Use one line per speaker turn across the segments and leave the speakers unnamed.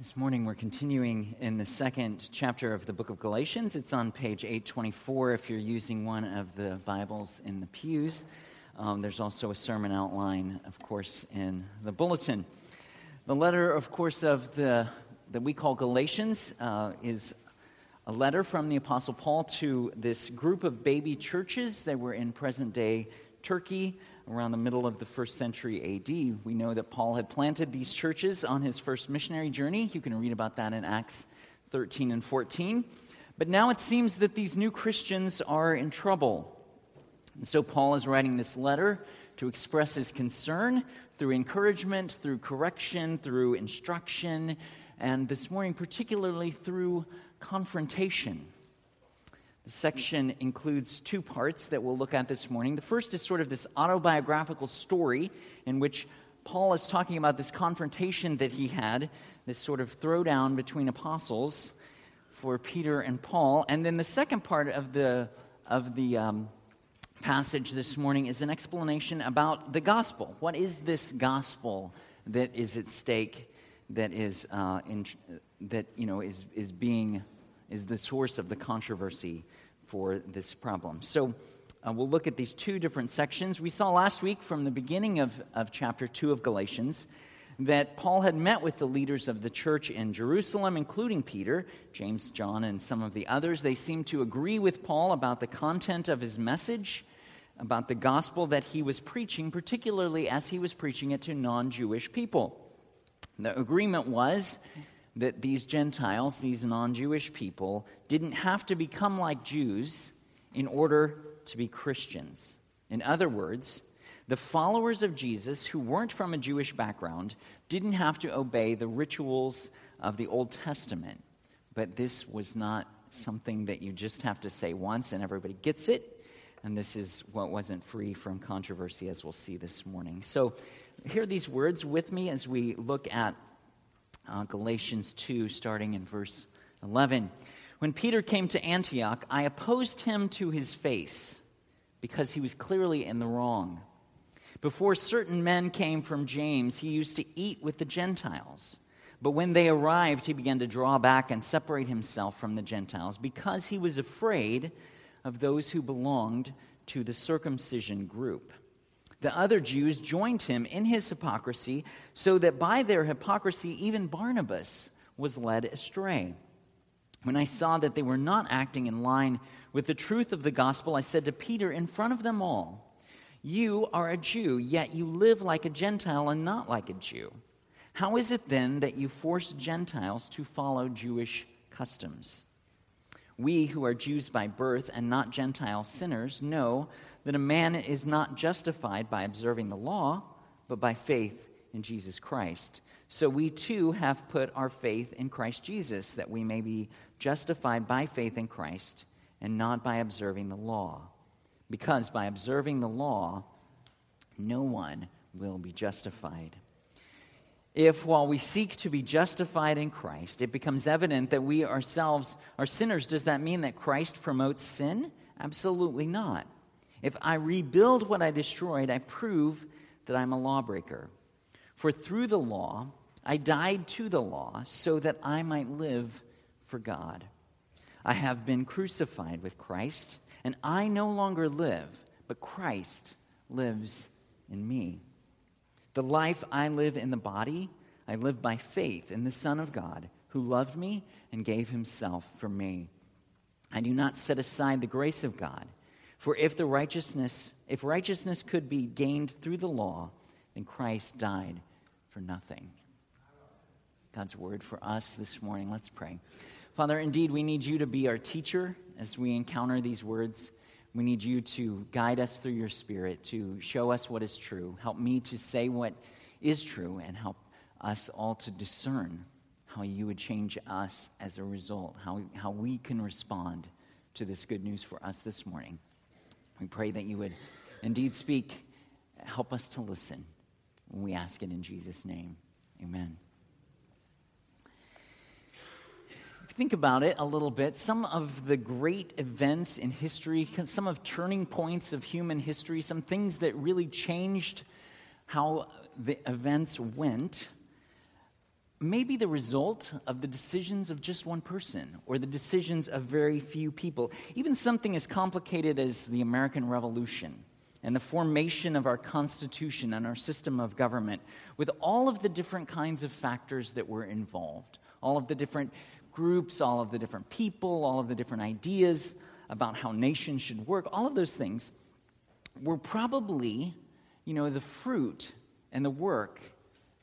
This morning we're continuing in the second chapter of the book of Galatians. It's on page 824 if you're using one of the Bibles in the pews. Um, there's also a sermon outline, of course, in the bulletin. The letter, of course, of the that we call Galatians uh, is a letter from the Apostle Paul to this group of baby churches that were in present day Turkey around the middle of the first century AD. We know that Paul had planted these churches on his first missionary journey. You can read about that in Acts 13 and 14. But now it seems that these new Christians are in trouble. And so Paul is writing this letter to express his concern through encouragement, through correction, through instruction, and this morning, particularly through confrontation. Section includes two parts that we'll look at this morning. The first is sort of this autobiographical story in which Paul is talking about this confrontation that he had, this sort of throwdown between apostles for Peter and Paul. And then the second part of the, of the um, passage this morning is an explanation about the gospel. What is this gospel that is at stake, that is, uh, in, that, you know, is, is being is the source of the controversy for this problem. So uh, we'll look at these two different sections. We saw last week from the beginning of, of chapter 2 of Galatians that Paul had met with the leaders of the church in Jerusalem, including Peter, James, John, and some of the others. They seemed to agree with Paul about the content of his message, about the gospel that he was preaching, particularly as he was preaching it to non Jewish people. The agreement was that these Gentiles, these non Jewish people, didn't have to become like Jews in order to be Christians. In other words, the followers of Jesus who weren't from a Jewish background didn't have to obey the rituals of the Old Testament. But this was not something that you just have to say once and everybody gets it. And this is what wasn't free from controversy, as we'll see this morning. So, hear these words with me as we look at uh, Galatians 2, starting in verse 11. When Peter came to Antioch, I opposed him to his face because he was clearly in the wrong. Before certain men came from James, he used to eat with the Gentiles. But when they arrived, he began to draw back and separate himself from the Gentiles because he was afraid of those who belonged to the circumcision group. The other Jews joined him in his hypocrisy, so that by their hypocrisy, even Barnabas was led astray. When I saw that they were not acting in line with the truth of the gospel, I said to Peter in front of them all, You are a Jew, yet you live like a Gentile and not like a Jew. How is it then that you force Gentiles to follow Jewish customs? We who are Jews by birth and not Gentile sinners know that a man is not justified by observing the law, but by faith in Jesus Christ. So we too have put our faith in Christ Jesus, that we may be justified by faith in Christ and not by observing the law. Because by observing the law, no one will be justified. If, while we seek to be justified in Christ, it becomes evident that we ourselves are sinners, does that mean that Christ promotes sin? Absolutely not. If I rebuild what I destroyed, I prove that I'm a lawbreaker. For through the law, I died to the law so that I might live for God. I have been crucified with Christ, and I no longer live, but Christ lives in me. The life I live in the body, I live by faith in the Son of God, who loved me and gave himself for me. I do not set aside the grace of God. For if the righteousness, if righteousness could be gained through the law, then Christ died for nothing. God's word for us this morning. Let's pray. Father, indeed, we need you to be our teacher as we encounter these words. We need you to guide us through your spirit, to show us what is true. Help me to say what is true, and help us all to discern how you would change us as a result, how, how we can respond to this good news for us this morning. We pray that you would indeed speak. Help us to listen. We ask it in Jesus' name. Amen. think about it a little bit, some of the great events in history, some of turning points of human history, some things that really changed how the events went, may be the result of the decisions of just one person or the decisions of very few people. Even something as complicated as the American Revolution and the formation of our Constitution and our system of government, with all of the different kinds of factors that were involved, all of the different groups, all of the different people, all of the different ideas about how nations should work, all of those things were probably, you know, the fruit and the work,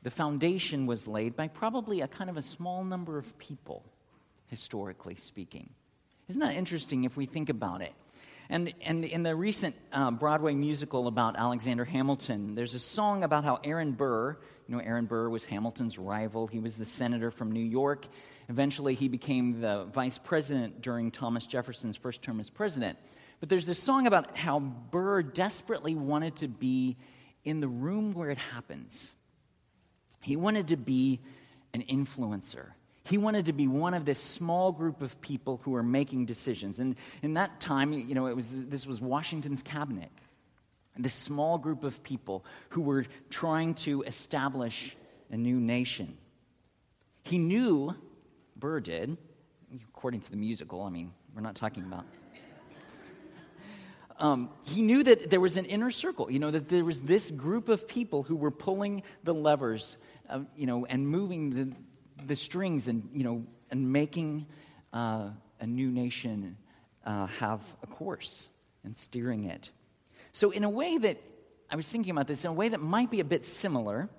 the foundation was laid by probably a kind of a small number of people, historically speaking. Isn't that interesting if we think about it? And, and in the recent uh, Broadway musical about Alexander Hamilton, there's a song about how Aaron Burr, you know, Aaron Burr was Hamilton's rival. He was the senator from New York. Eventually, he became the vice president during Thomas Jefferson's first term as president. But there's this song about how Burr desperately wanted to be in the room where it happens. He wanted to be an influencer. He wanted to be one of this small group of people who are making decisions. And in that time, you know, it was, this was Washington's cabinet. This small group of people who were trying to establish a new nation. He knew, Burr did, according to the musical, I mean, we're not talking about. Um, he knew that there was an inner circle, you know, that there was this group of people who were pulling the levers, uh, you know, and moving the, the strings and, you know, and making uh, a new nation uh, have a course and steering it. So, in a way that I was thinking about this, in a way that might be a bit similar,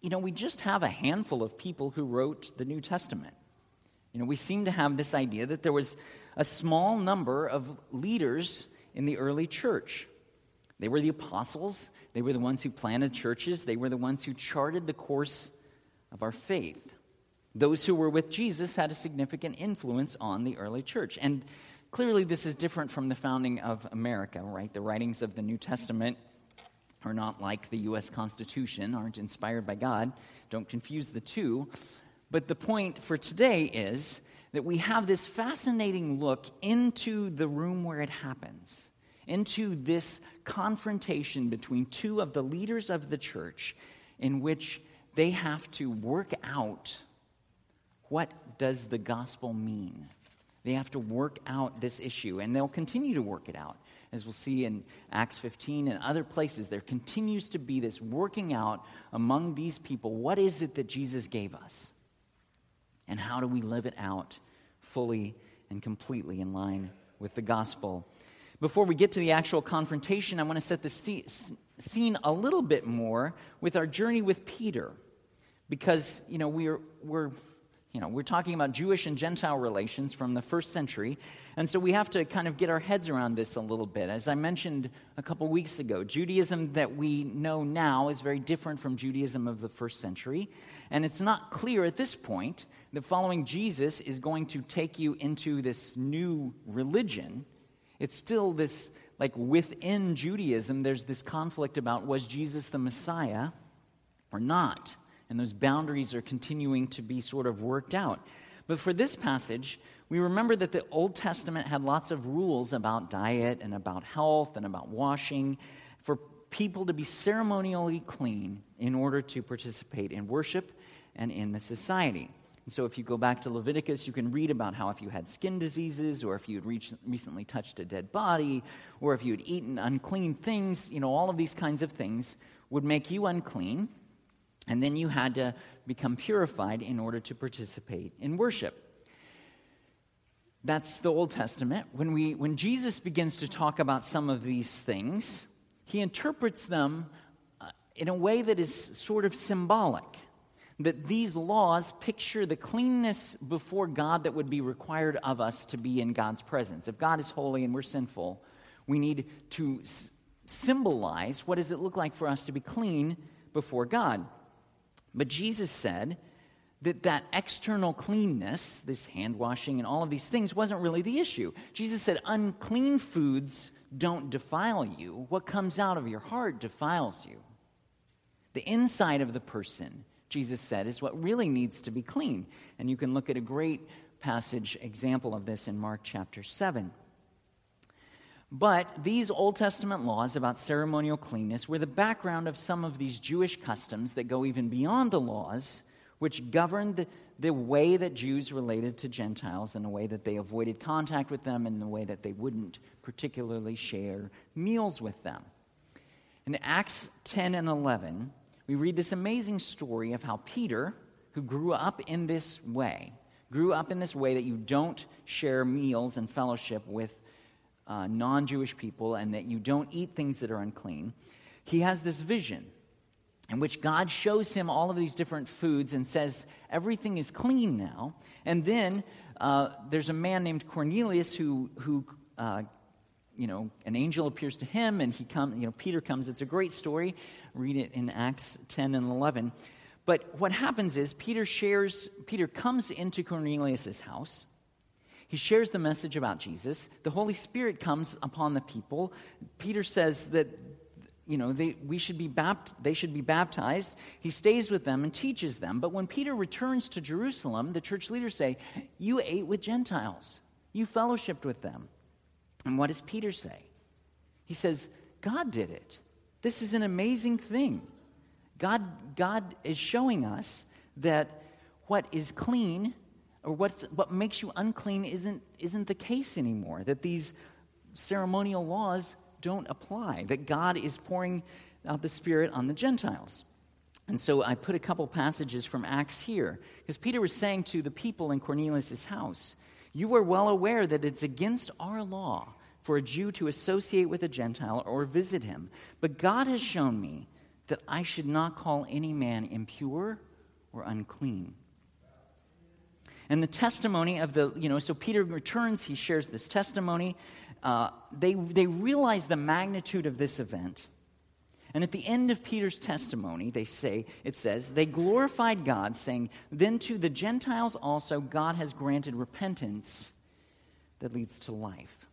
you know, we just have a handful of people who wrote the New Testament. You know, we seem to have this idea that there was a small number of leaders in the early church. They were the apostles, they were the ones who planted churches, they were the ones who charted the course of our faith. Those who were with Jesus had a significant influence on the early church. And clearly, this is different from the founding of America, right? The writings of the New Testament are not like the U.S. Constitution, aren't inspired by God. Don't confuse the two. But the point for today is that we have this fascinating look into the room where it happens, into this confrontation between two of the leaders of the church, in which they have to work out what does the gospel mean. They have to work out this issue, and they'll continue to work it out. As we'll see in Acts 15 and other places, there continues to be this working out among these people what is it that Jesus gave us? And how do we live it out fully and completely in line with the gospel? Before we get to the actual confrontation, I want to set the scene a little bit more with our journey with Peter. Because, you know, we're, we're, you know, we're talking about Jewish and Gentile relations from the first century. And so we have to kind of get our heads around this a little bit. As I mentioned a couple weeks ago, Judaism that we know now is very different from Judaism of the first century. And it's not clear at this point that following Jesus is going to take you into this new religion. It's still this like within Judaism, there's this conflict about was Jesus the Messiah or not? And those boundaries are continuing to be sort of worked out. But for this passage, we remember that the Old Testament had lots of rules about diet and about health and about washing for people to be ceremonially clean in order to participate in worship and in the society. And so, if you go back to Leviticus, you can read about how if you had skin diseases, or if you had reached, recently touched a dead body, or if you had eaten unclean things, you know, all of these kinds of things would make you unclean. And then you had to become purified in order to participate in worship. That's the Old Testament. When, we, when Jesus begins to talk about some of these things, he interprets them uh, in a way that is sort of symbolic that these laws picture the cleanness before God that would be required of us to be in God's presence. If God is holy and we're sinful, we need to symbolize what does it look like for us to be clean before God. But Jesus said that that external cleanness, this hand washing and all of these things wasn't really the issue. Jesus said unclean foods don't defile you. What comes out of your heart defiles you. The inside of the person Jesus said, is what really needs to be clean. And you can look at a great passage example of this in Mark chapter 7. But these Old Testament laws about ceremonial cleanness were the background of some of these Jewish customs that go even beyond the laws which governed the, the way that Jews related to Gentiles in a way that they avoided contact with them and a way that they wouldn't particularly share meals with them. In Acts 10 and 11, we read this amazing story of how Peter, who grew up in this way, grew up in this way that you don't share meals and fellowship with uh, non Jewish people and that you don't eat things that are unclean, he has this vision in which God shows him all of these different foods and says, Everything is clean now. And then uh, there's a man named Cornelius who, who uh, you know, an angel appears to him and he comes, you know, Peter comes. It's a great story. Read it in Acts 10 and 11. But what happens is Peter shares, Peter comes into Cornelius' house. He shares the message about Jesus. The Holy Spirit comes upon the people. Peter says that you know, they, we should be bapt- they should be baptized. He stays with them and teaches them. But when Peter returns to Jerusalem, the church leaders say, You ate with Gentiles, you fellowshipped with them. And what does Peter say? He says, God did it. This is an amazing thing. God, God is showing us that what is clean or what's, what makes you unclean isn't, isn't the case anymore, that these ceremonial laws don't apply, that God is pouring out the Spirit on the Gentiles. And so I put a couple passages from Acts here, because Peter was saying to the people in Cornelius' house, You are well aware that it's against our law for a Jew to associate with a Gentile or visit him. But God has shown me that I should not call any man impure or unclean. And the testimony of the, you know, so Peter returns, he shares this testimony uh, they, they realize the magnitude of this event. And at the end of Peter's testimony, they say, it says, they glorified God, saying, Then to the Gentiles also God has granted repentance that leads to life.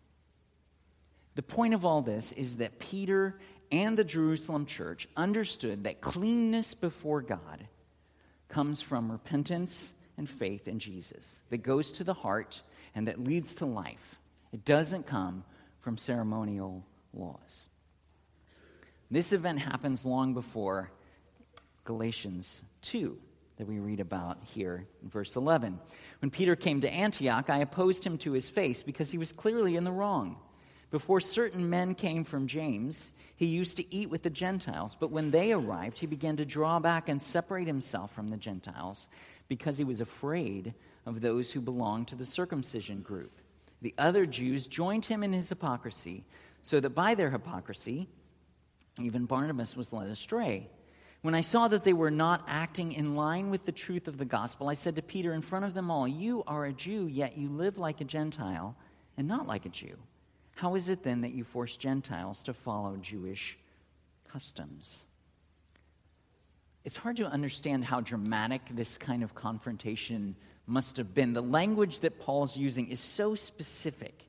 The point of all this is that Peter and the Jerusalem church understood that cleanness before God comes from repentance and faith in Jesus, that goes to the heart and that leads to life. It doesn't come from ceremonial laws. This event happens long before Galatians 2 that we read about here in verse 11. When Peter came to Antioch, I opposed him to his face because he was clearly in the wrong. Before certain men came from James, he used to eat with the Gentiles, but when they arrived, he began to draw back and separate himself from the Gentiles because he was afraid of those who belonged to the circumcision group. The other Jews joined him in his hypocrisy, so that by their hypocrisy, even Barnabas was led astray. When I saw that they were not acting in line with the truth of the gospel, I said to Peter in front of them all, You are a Jew, yet you live like a Gentile and not like a Jew. How is it then that you force Gentiles to follow Jewish customs? It's hard to understand how dramatic this kind of confrontation must have been. The language that Paul's using is so specific.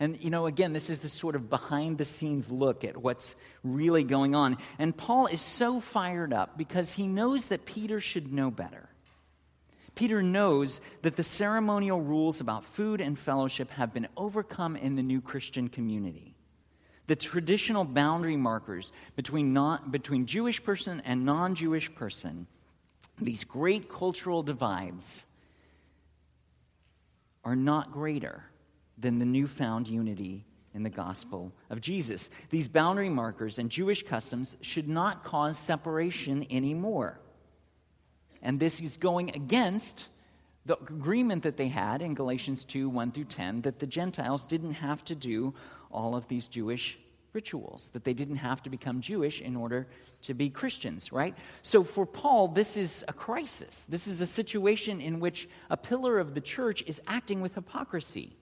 And, you know, again, this is the sort of behind the scenes look at what's really going on. And Paul is so fired up because he knows that Peter should know better. Peter knows that the ceremonial rules about food and fellowship have been overcome in the new Christian community. The traditional boundary markers between, non, between Jewish person and non Jewish person these great cultural divides are not greater than the newfound unity in the gospel of Jesus. These boundary markers and Jewish customs should not cause separation anymore. And this is going against the agreement that they had in Galatians 2 1 through 10 that the Gentiles didn't have to do all of these Jewish rituals, that they didn't have to become Jewish in order to be Christians, right? So for Paul, this is a crisis. This is a situation in which a pillar of the church is acting with hypocrisy.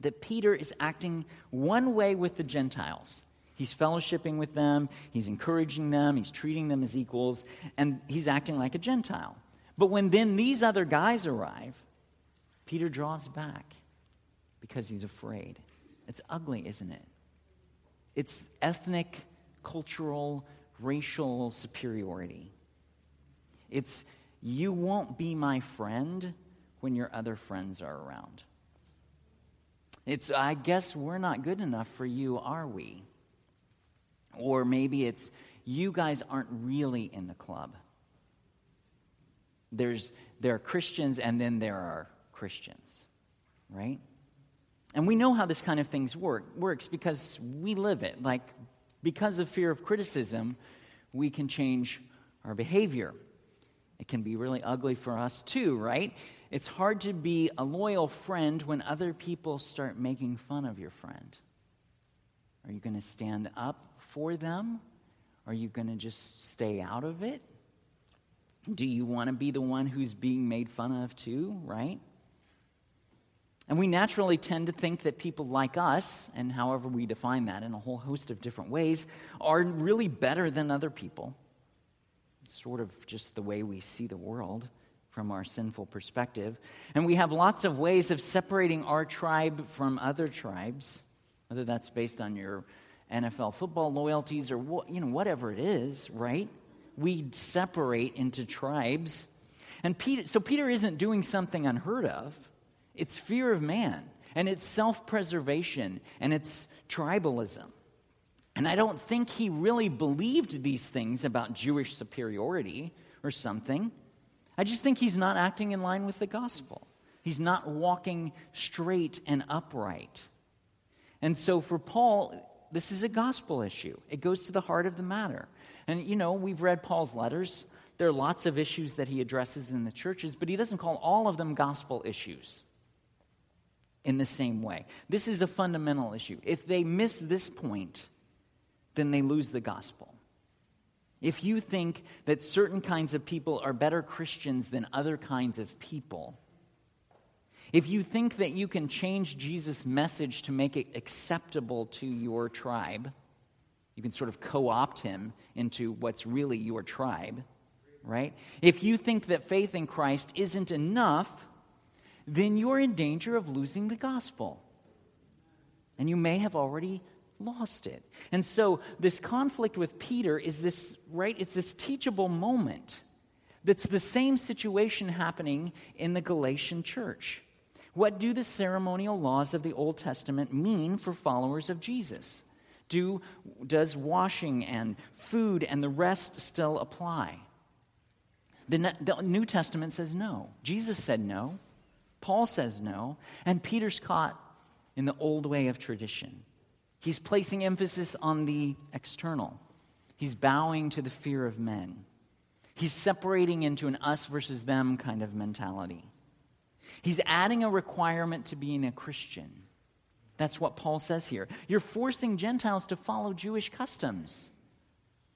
That Peter is acting one way with the Gentiles. He's fellowshipping with them, he's encouraging them, he's treating them as equals, and he's acting like a Gentile. But when then these other guys arrive, Peter draws back because he's afraid. It's ugly, isn't it? It's ethnic, cultural, racial superiority. It's you won't be my friend when your other friends are around. It's, I guess we're not good enough for you, are we? Or maybe it's, you guys aren't really in the club. There's, there are Christians, and then there are Christians, right? And we know how this kind of things work works because we live it. Like because of fear of criticism, we can change our behavior. It can be really ugly for us too, right? It's hard to be a loyal friend when other people start making fun of your friend. Are you going to stand up for them? Are you going to just stay out of it? Do you want to be the one who's being made fun of too, right? And we naturally tend to think that people like us, and however we define that in a whole host of different ways, are really better than other people. Sort of just the way we see the world from our sinful perspective. And we have lots of ways of separating our tribe from other tribes, whether that's based on your NFL football loyalties or you know, whatever it is, right? We separate into tribes. And Peter, so Peter isn't doing something unheard of. It's fear of man, and it's self preservation, and it's tribalism. And I don't think he really believed these things about Jewish superiority or something. I just think he's not acting in line with the gospel. He's not walking straight and upright. And so for Paul, this is a gospel issue. It goes to the heart of the matter. And, you know, we've read Paul's letters. There are lots of issues that he addresses in the churches, but he doesn't call all of them gospel issues in the same way. This is a fundamental issue. If they miss this point, then they lose the gospel. If you think that certain kinds of people are better Christians than other kinds of people, if you think that you can change Jesus' message to make it acceptable to your tribe, you can sort of co opt him into what's really your tribe, right? If you think that faith in Christ isn't enough, then you're in danger of losing the gospel. And you may have already lost it. And so this conflict with Peter is this, right? It's this teachable moment that's the same situation happening in the Galatian church. What do the ceremonial laws of the Old Testament mean for followers of Jesus? Do, does washing and food and the rest still apply? The, the New Testament says no. Jesus said no. Paul says no, and Peter's caught in the old way of tradition. He's placing emphasis on the external, he's bowing to the fear of men. He's separating into an us versus them kind of mentality. He's adding a requirement to being a Christian. That's what Paul says here. You're forcing Gentiles to follow Jewish customs.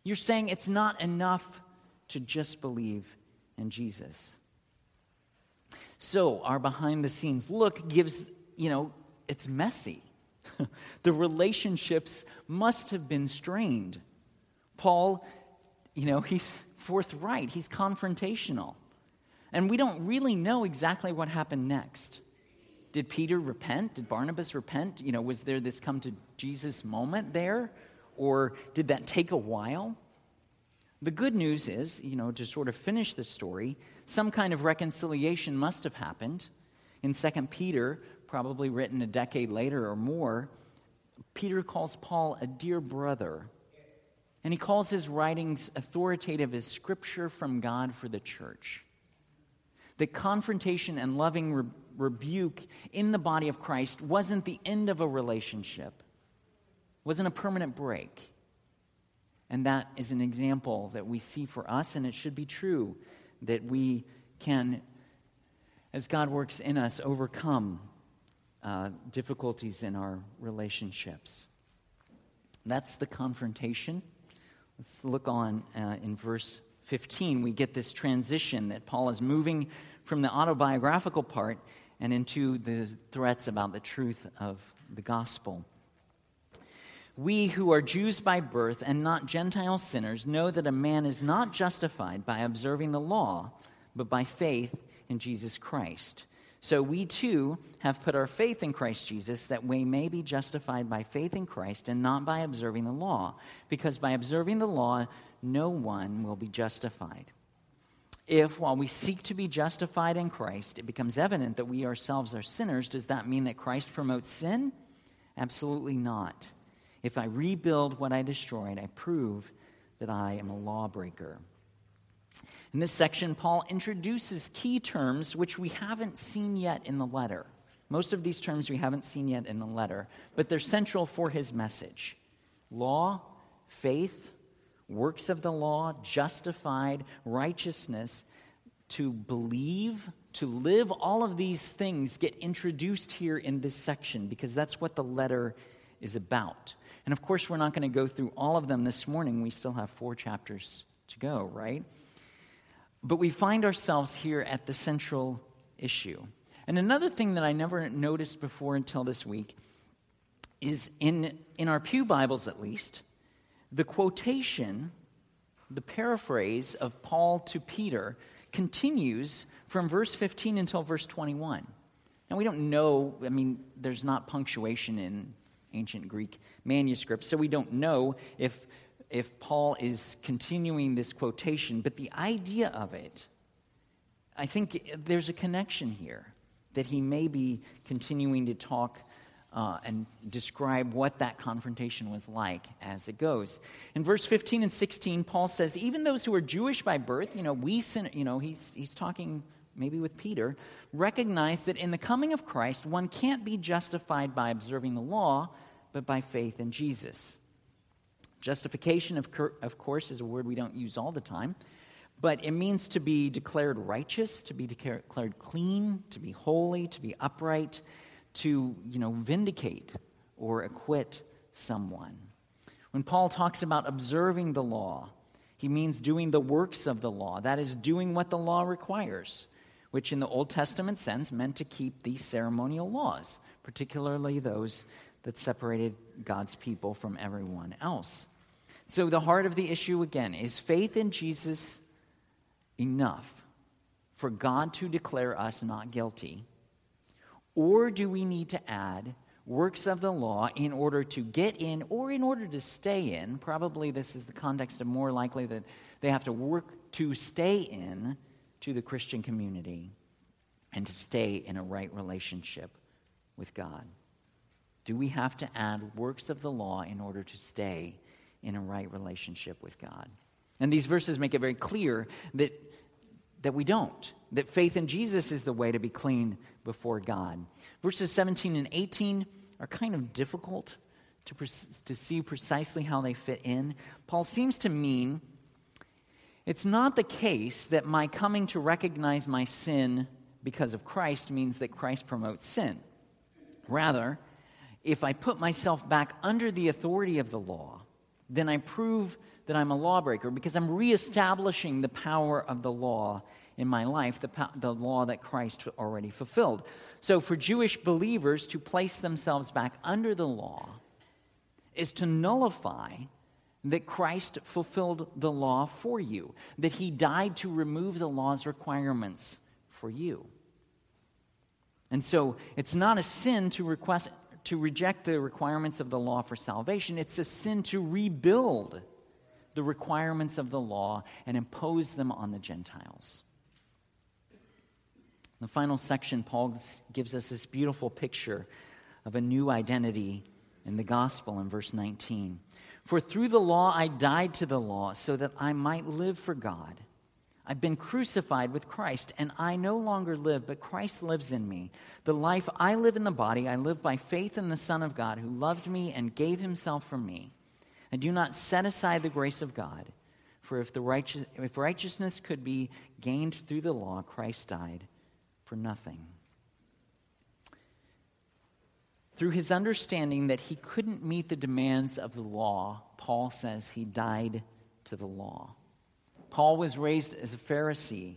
You're saying it's not enough to just believe in Jesus. So, our behind the scenes look gives, you know, it's messy. the relationships must have been strained. Paul, you know, he's forthright, he's confrontational. And we don't really know exactly what happened next. Did Peter repent? Did Barnabas repent? You know, was there this come to Jesus moment there? Or did that take a while? The good news is, you know, to sort of finish the story, some kind of reconciliation must have happened. In 2 Peter, probably written a decade later or more, Peter calls Paul a dear brother. And he calls his writings authoritative as scripture from God for the church. The confrontation and loving re- rebuke in the body of Christ wasn't the end of a relationship, wasn't a permanent break. And that is an example that we see for us, and it should be true that we can, as God works in us, overcome uh, difficulties in our relationships. That's the confrontation. Let's look on uh, in verse 15. We get this transition that Paul is moving from the autobiographical part and into the threats about the truth of the gospel. We who are Jews by birth and not Gentile sinners know that a man is not justified by observing the law, but by faith in Jesus Christ. So we too have put our faith in Christ Jesus that we may be justified by faith in Christ and not by observing the law, because by observing the law, no one will be justified. If, while we seek to be justified in Christ, it becomes evident that we ourselves are sinners, does that mean that Christ promotes sin? Absolutely not. If I rebuild what I destroyed, I prove that I am a lawbreaker. In this section, Paul introduces key terms which we haven't seen yet in the letter. Most of these terms we haven't seen yet in the letter, but they're central for his message law, faith, works of the law, justified, righteousness, to believe, to live, all of these things get introduced here in this section because that's what the letter is about. And of course, we're not going to go through all of them this morning. We still have four chapters to go, right? But we find ourselves here at the central issue. And another thing that I never noticed before until this week is in, in our Pew Bibles, at least, the quotation, the paraphrase of Paul to Peter continues from verse 15 until verse 21. Now, we don't know, I mean, there's not punctuation in ancient Greek manuscripts, so we don't know if if Paul is continuing this quotation, but the idea of it, I think there's a connection here that he may be continuing to talk uh, and describe what that confrontation was like as it goes. In verse 15 and 16, Paul says, even those who are Jewish by birth, you know, we, sin, you know, he's, he's talking maybe with Peter, recognize that in the coming of Christ, one can't be justified by observing the law, but by faith in Jesus. Justification, of, of course, is a word we don't use all the time, but it means to be declared righteous, to be declared clean, to be holy, to be upright, to, you know, vindicate or acquit someone. When Paul talks about observing the law, he means doing the works of the law. That is, doing what the law requires, which in the Old Testament sense meant to keep these ceremonial laws, particularly those that separated God's people from everyone else. So, the heart of the issue again is faith in Jesus enough for God to declare us not guilty? Or do we need to add works of the law in order to get in or in order to stay in? Probably this is the context of more likely that they have to work to stay in to the Christian community and to stay in a right relationship with God. Do we have to add works of the law in order to stay in a right relationship with God. And these verses make it very clear that, that we don't, that faith in Jesus is the way to be clean before God. Verses 17 and 18 are kind of difficult to, to see precisely how they fit in. Paul seems to mean it's not the case that my coming to recognize my sin because of Christ means that Christ promotes sin. Rather, if I put myself back under the authority of the law, then I prove that I'm a lawbreaker because I'm reestablishing the power of the law in my life, the, the law that Christ already fulfilled. So, for Jewish believers to place themselves back under the law is to nullify that Christ fulfilled the law for you, that he died to remove the law's requirements for you. And so, it's not a sin to request to reject the requirements of the law for salvation, it's a sin to rebuild the requirements of the law and impose them on the Gentiles. In the final section, Paul gives us this beautiful picture of a new identity in the gospel in verse 19. For through the law I died to the law so that I might live for God. I've been crucified with Christ, and I no longer live, but Christ lives in me. The life I live in the body, I live by faith in the Son of God, who loved me and gave himself for me. I do not set aside the grace of God, for if, the righteous, if righteousness could be gained through the law, Christ died for nothing. Through his understanding that he couldn't meet the demands of the law, Paul says he died to the law. Paul was raised as a Pharisee.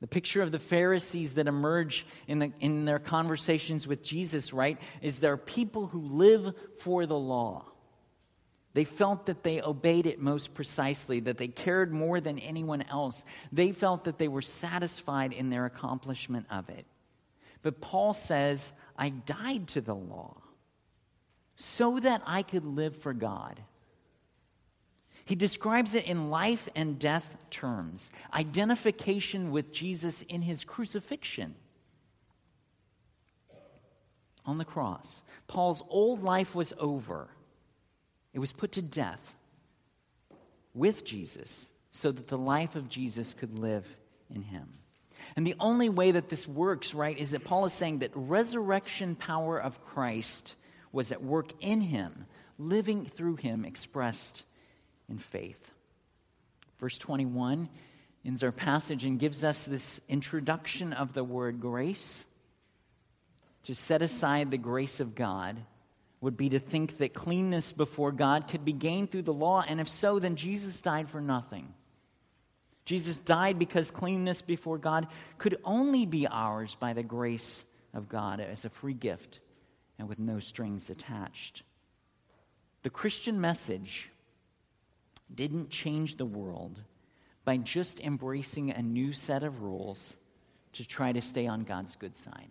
The picture of the Pharisees that emerge in, the, in their conversations with Jesus, right, is they're people who live for the law. They felt that they obeyed it most precisely, that they cared more than anyone else. They felt that they were satisfied in their accomplishment of it. But Paul says, I died to the law so that I could live for God. He describes it in life and death terms identification with Jesus in his crucifixion on the cross. Paul's old life was over, it was put to death with Jesus so that the life of Jesus could live in him. And the only way that this works, right, is that Paul is saying that resurrection power of Christ was at work in him, living through him, expressed in faith. Verse 21 ends our passage and gives us this introduction of the word grace. To set aside the grace of God would be to think that cleanness before God could be gained through the law, and if so, then Jesus died for nothing. Jesus died because cleanness before God could only be ours by the grace of God as a free gift and with no strings attached. The Christian message didn't change the world by just embracing a new set of rules to try to stay on God's good side.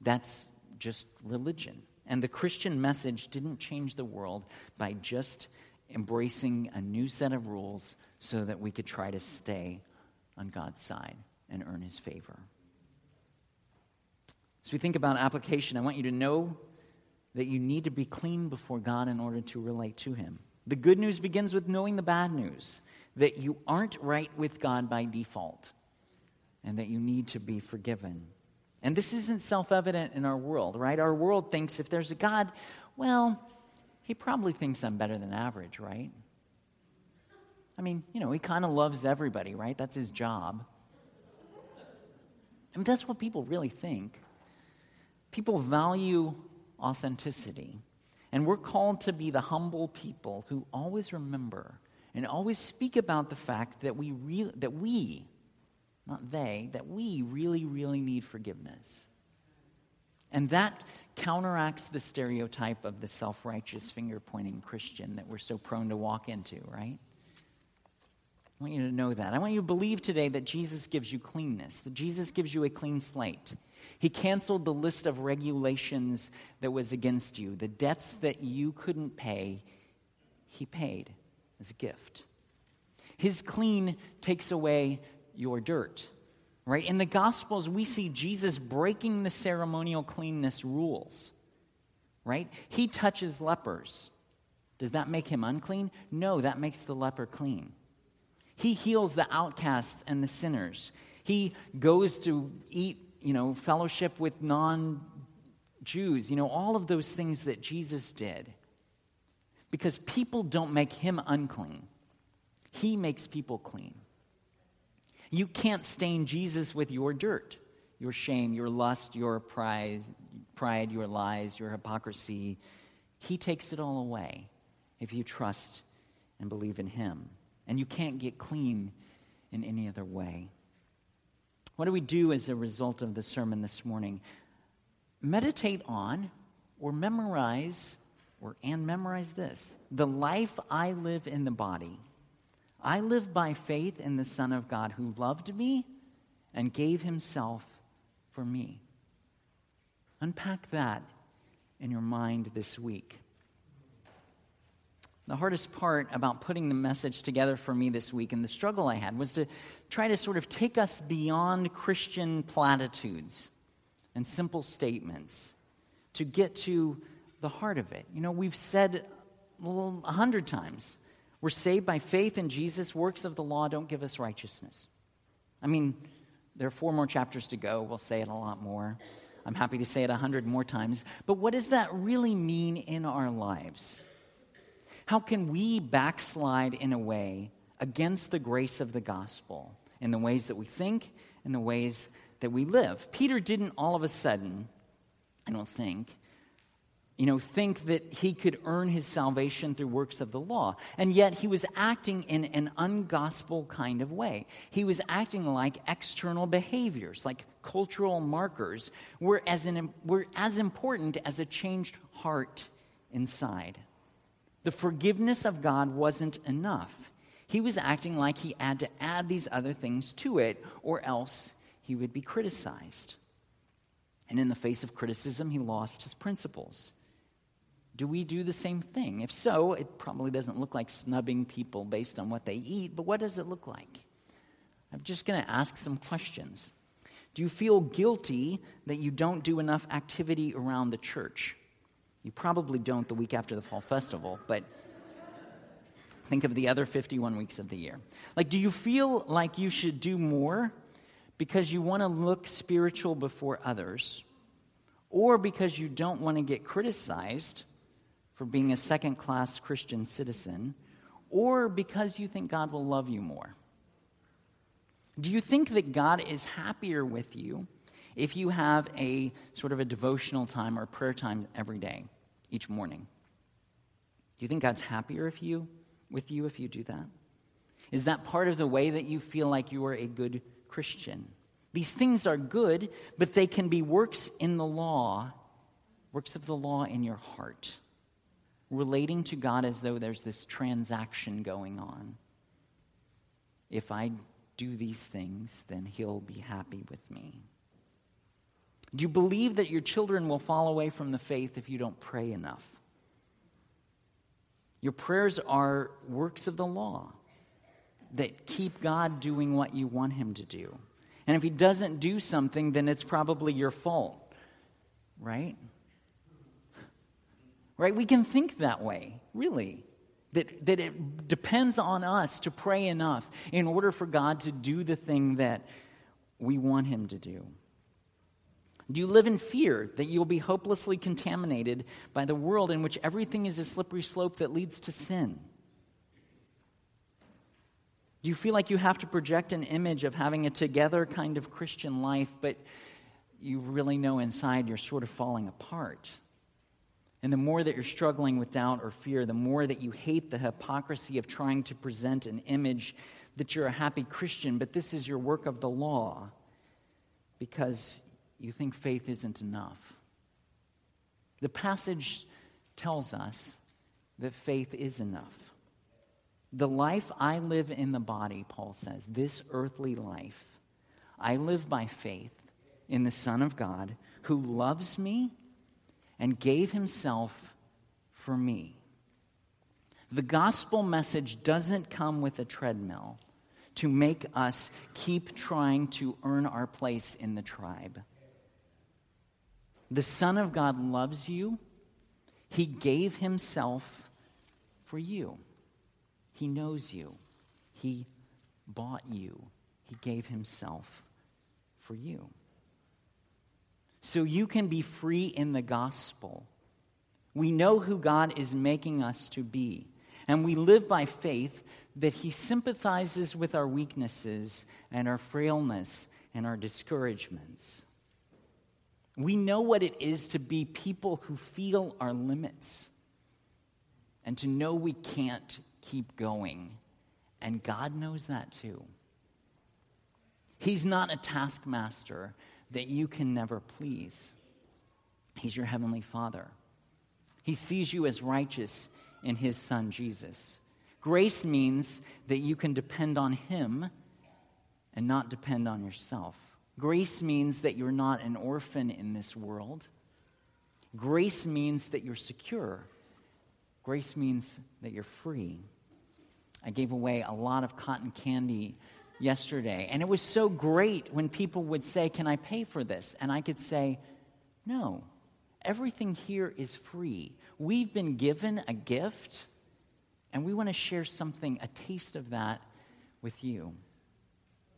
That's just religion. And the Christian message didn't change the world by just embracing a new set of rules so that we could try to stay on God's side and earn his favor. As we think about application, I want you to know that you need to be clean before God in order to relate to him. The good news begins with knowing the bad news that you aren't right with God by default and that you need to be forgiven. And this isn't self evident in our world, right? Our world thinks if there's a God, well, he probably thinks I'm better than average, right? I mean, you know, he kind of loves everybody, right? That's his job. I mean, that's what people really think. People value authenticity. And we're called to be the humble people who always remember and always speak about the fact that we, re- that we, not they, that we really, really need forgiveness. And that counteracts the stereotype of the self righteous, finger pointing Christian that we're so prone to walk into, right? I want you to know that. I want you to believe today that Jesus gives you cleanness, that Jesus gives you a clean slate. He canceled the list of regulations that was against you, the debts that you couldn't pay, He paid as a gift. His clean takes away your dirt. Right? In the Gospels, we see Jesus breaking the ceremonial cleanness rules. Right? He touches lepers. Does that make him unclean? No, that makes the leper clean. He heals the outcasts and the sinners. He goes to eat, you know, fellowship with non Jews, you know, all of those things that Jesus did. Because people don't make him unclean, he makes people clean. You can't stain Jesus with your dirt, your shame, your lust, your pride, pride, your lies, your hypocrisy. He takes it all away if you trust and believe in Him. And you can't get clean in any other way. What do we do as a result of the sermon this morning? Meditate on or memorize or and memorize this. The life I live in the body I live by faith in the Son of God who loved me and gave himself for me. Unpack that in your mind this week. The hardest part about putting the message together for me this week and the struggle I had was to try to sort of take us beyond Christian platitudes and simple statements to get to the heart of it. You know, we've said a hundred times we're saved by faith in Jesus. Works of the law don't give us righteousness. I mean, there are four more chapters to go. We'll say it a lot more. I'm happy to say it a hundred more times. But what does that really mean in our lives? How can we backslide in a way against the grace of the gospel in the ways that we think, in the ways that we live? Peter didn't all of a sudden, I don't think, you know, think that he could earn his salvation through works of the law. And yet he was acting in an ungospel kind of way. He was acting like external behaviors, like cultural markers, were as, an, were as important as a changed heart inside. The forgiveness of God wasn't enough. He was acting like he had to add these other things to it, or else he would be criticized. And in the face of criticism, he lost his principles. Do we do the same thing? If so, it probably doesn't look like snubbing people based on what they eat, but what does it look like? I'm just going to ask some questions. Do you feel guilty that you don't do enough activity around the church? You probably don't the week after the fall festival, but Think of the other 51 weeks of the year. Like, do you feel like you should do more because you want to look spiritual before others, or because you don't want to get criticized for being a second class Christian citizen, or because you think God will love you more? Do you think that God is happier with you if you have a sort of a devotional time or prayer time every day, each morning? Do you think God's happier if you, with you if you do that? Is that part of the way that you feel like you are a good Christian? These things are good, but they can be works in the law, works of the law in your heart, relating to God as though there's this transaction going on. If I do these things, then he'll be happy with me. Do you believe that your children will fall away from the faith if you don't pray enough? Your prayers are works of the law that keep God doing what you want him to do. And if he doesn't do something, then it's probably your fault, right? Right? We can think that way, really. That, that it depends on us to pray enough in order for God to do the thing that we want Him to do. Do you live in fear that you will be hopelessly contaminated by the world in which everything is a slippery slope that leads to sin? Do you feel like you have to project an image of having a together kind of Christian life, but you really know inside you're sort of falling apart? And the more that you're struggling with doubt or fear, the more that you hate the hypocrisy of trying to present an image that you're a happy Christian, but this is your work of the law because you think faith isn't enough. The passage tells us that faith is enough. The life I live in the body, Paul says, this earthly life, I live by faith in the Son of God who loves me and gave himself for me. The gospel message doesn't come with a treadmill to make us keep trying to earn our place in the tribe. The Son of God loves you, He gave Himself for you. He knows you, He bought you, He gave Himself for you so you can be free in the gospel. We know who God is making us to be, and we live by faith that He sympathizes with our weaknesses and our frailness and our discouragements. We know what it is to be people who feel our limits and to know we can't keep going. And God knows that too. He's not a taskmaster that you can never please. He's your heavenly Father. He sees you as righteous in His Son, Jesus. Grace means that you can depend on Him and not depend on yourself. Grace means that you're not an orphan in this world. Grace means that you're secure. Grace means that you're free. I gave away a lot of cotton candy yesterday. And it was so great when people would say, Can I pay for this? And I could say, No, everything here is free. We've been given a gift, and we want to share something, a taste of that with you,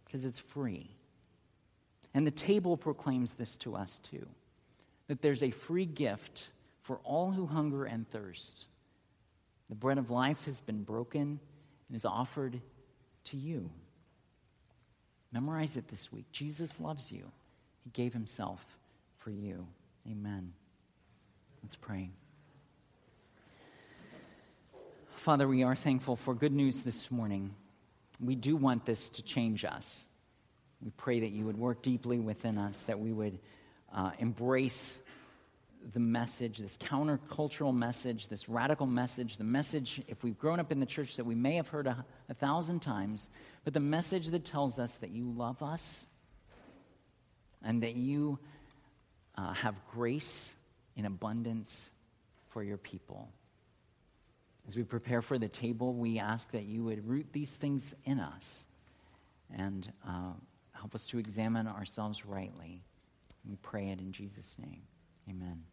because it's free. And the table proclaims this to us too that there's a free gift for all who hunger and thirst. The bread of life has been broken and is offered to you. Memorize it this week. Jesus loves you, He gave Himself for you. Amen. Let's pray. Father, we are thankful for good news this morning. We do want this to change us. We pray that you would work deeply within us, that we would uh, embrace the message, this countercultural message, this radical message, the message, if we've grown up in the church, that we may have heard a, a thousand times, but the message that tells us that you love us and that you uh, have grace in abundance for your people. As we prepare for the table, we ask that you would root these things in us and uh, help us to examine ourselves rightly. We pray it in Jesus' name. Amen.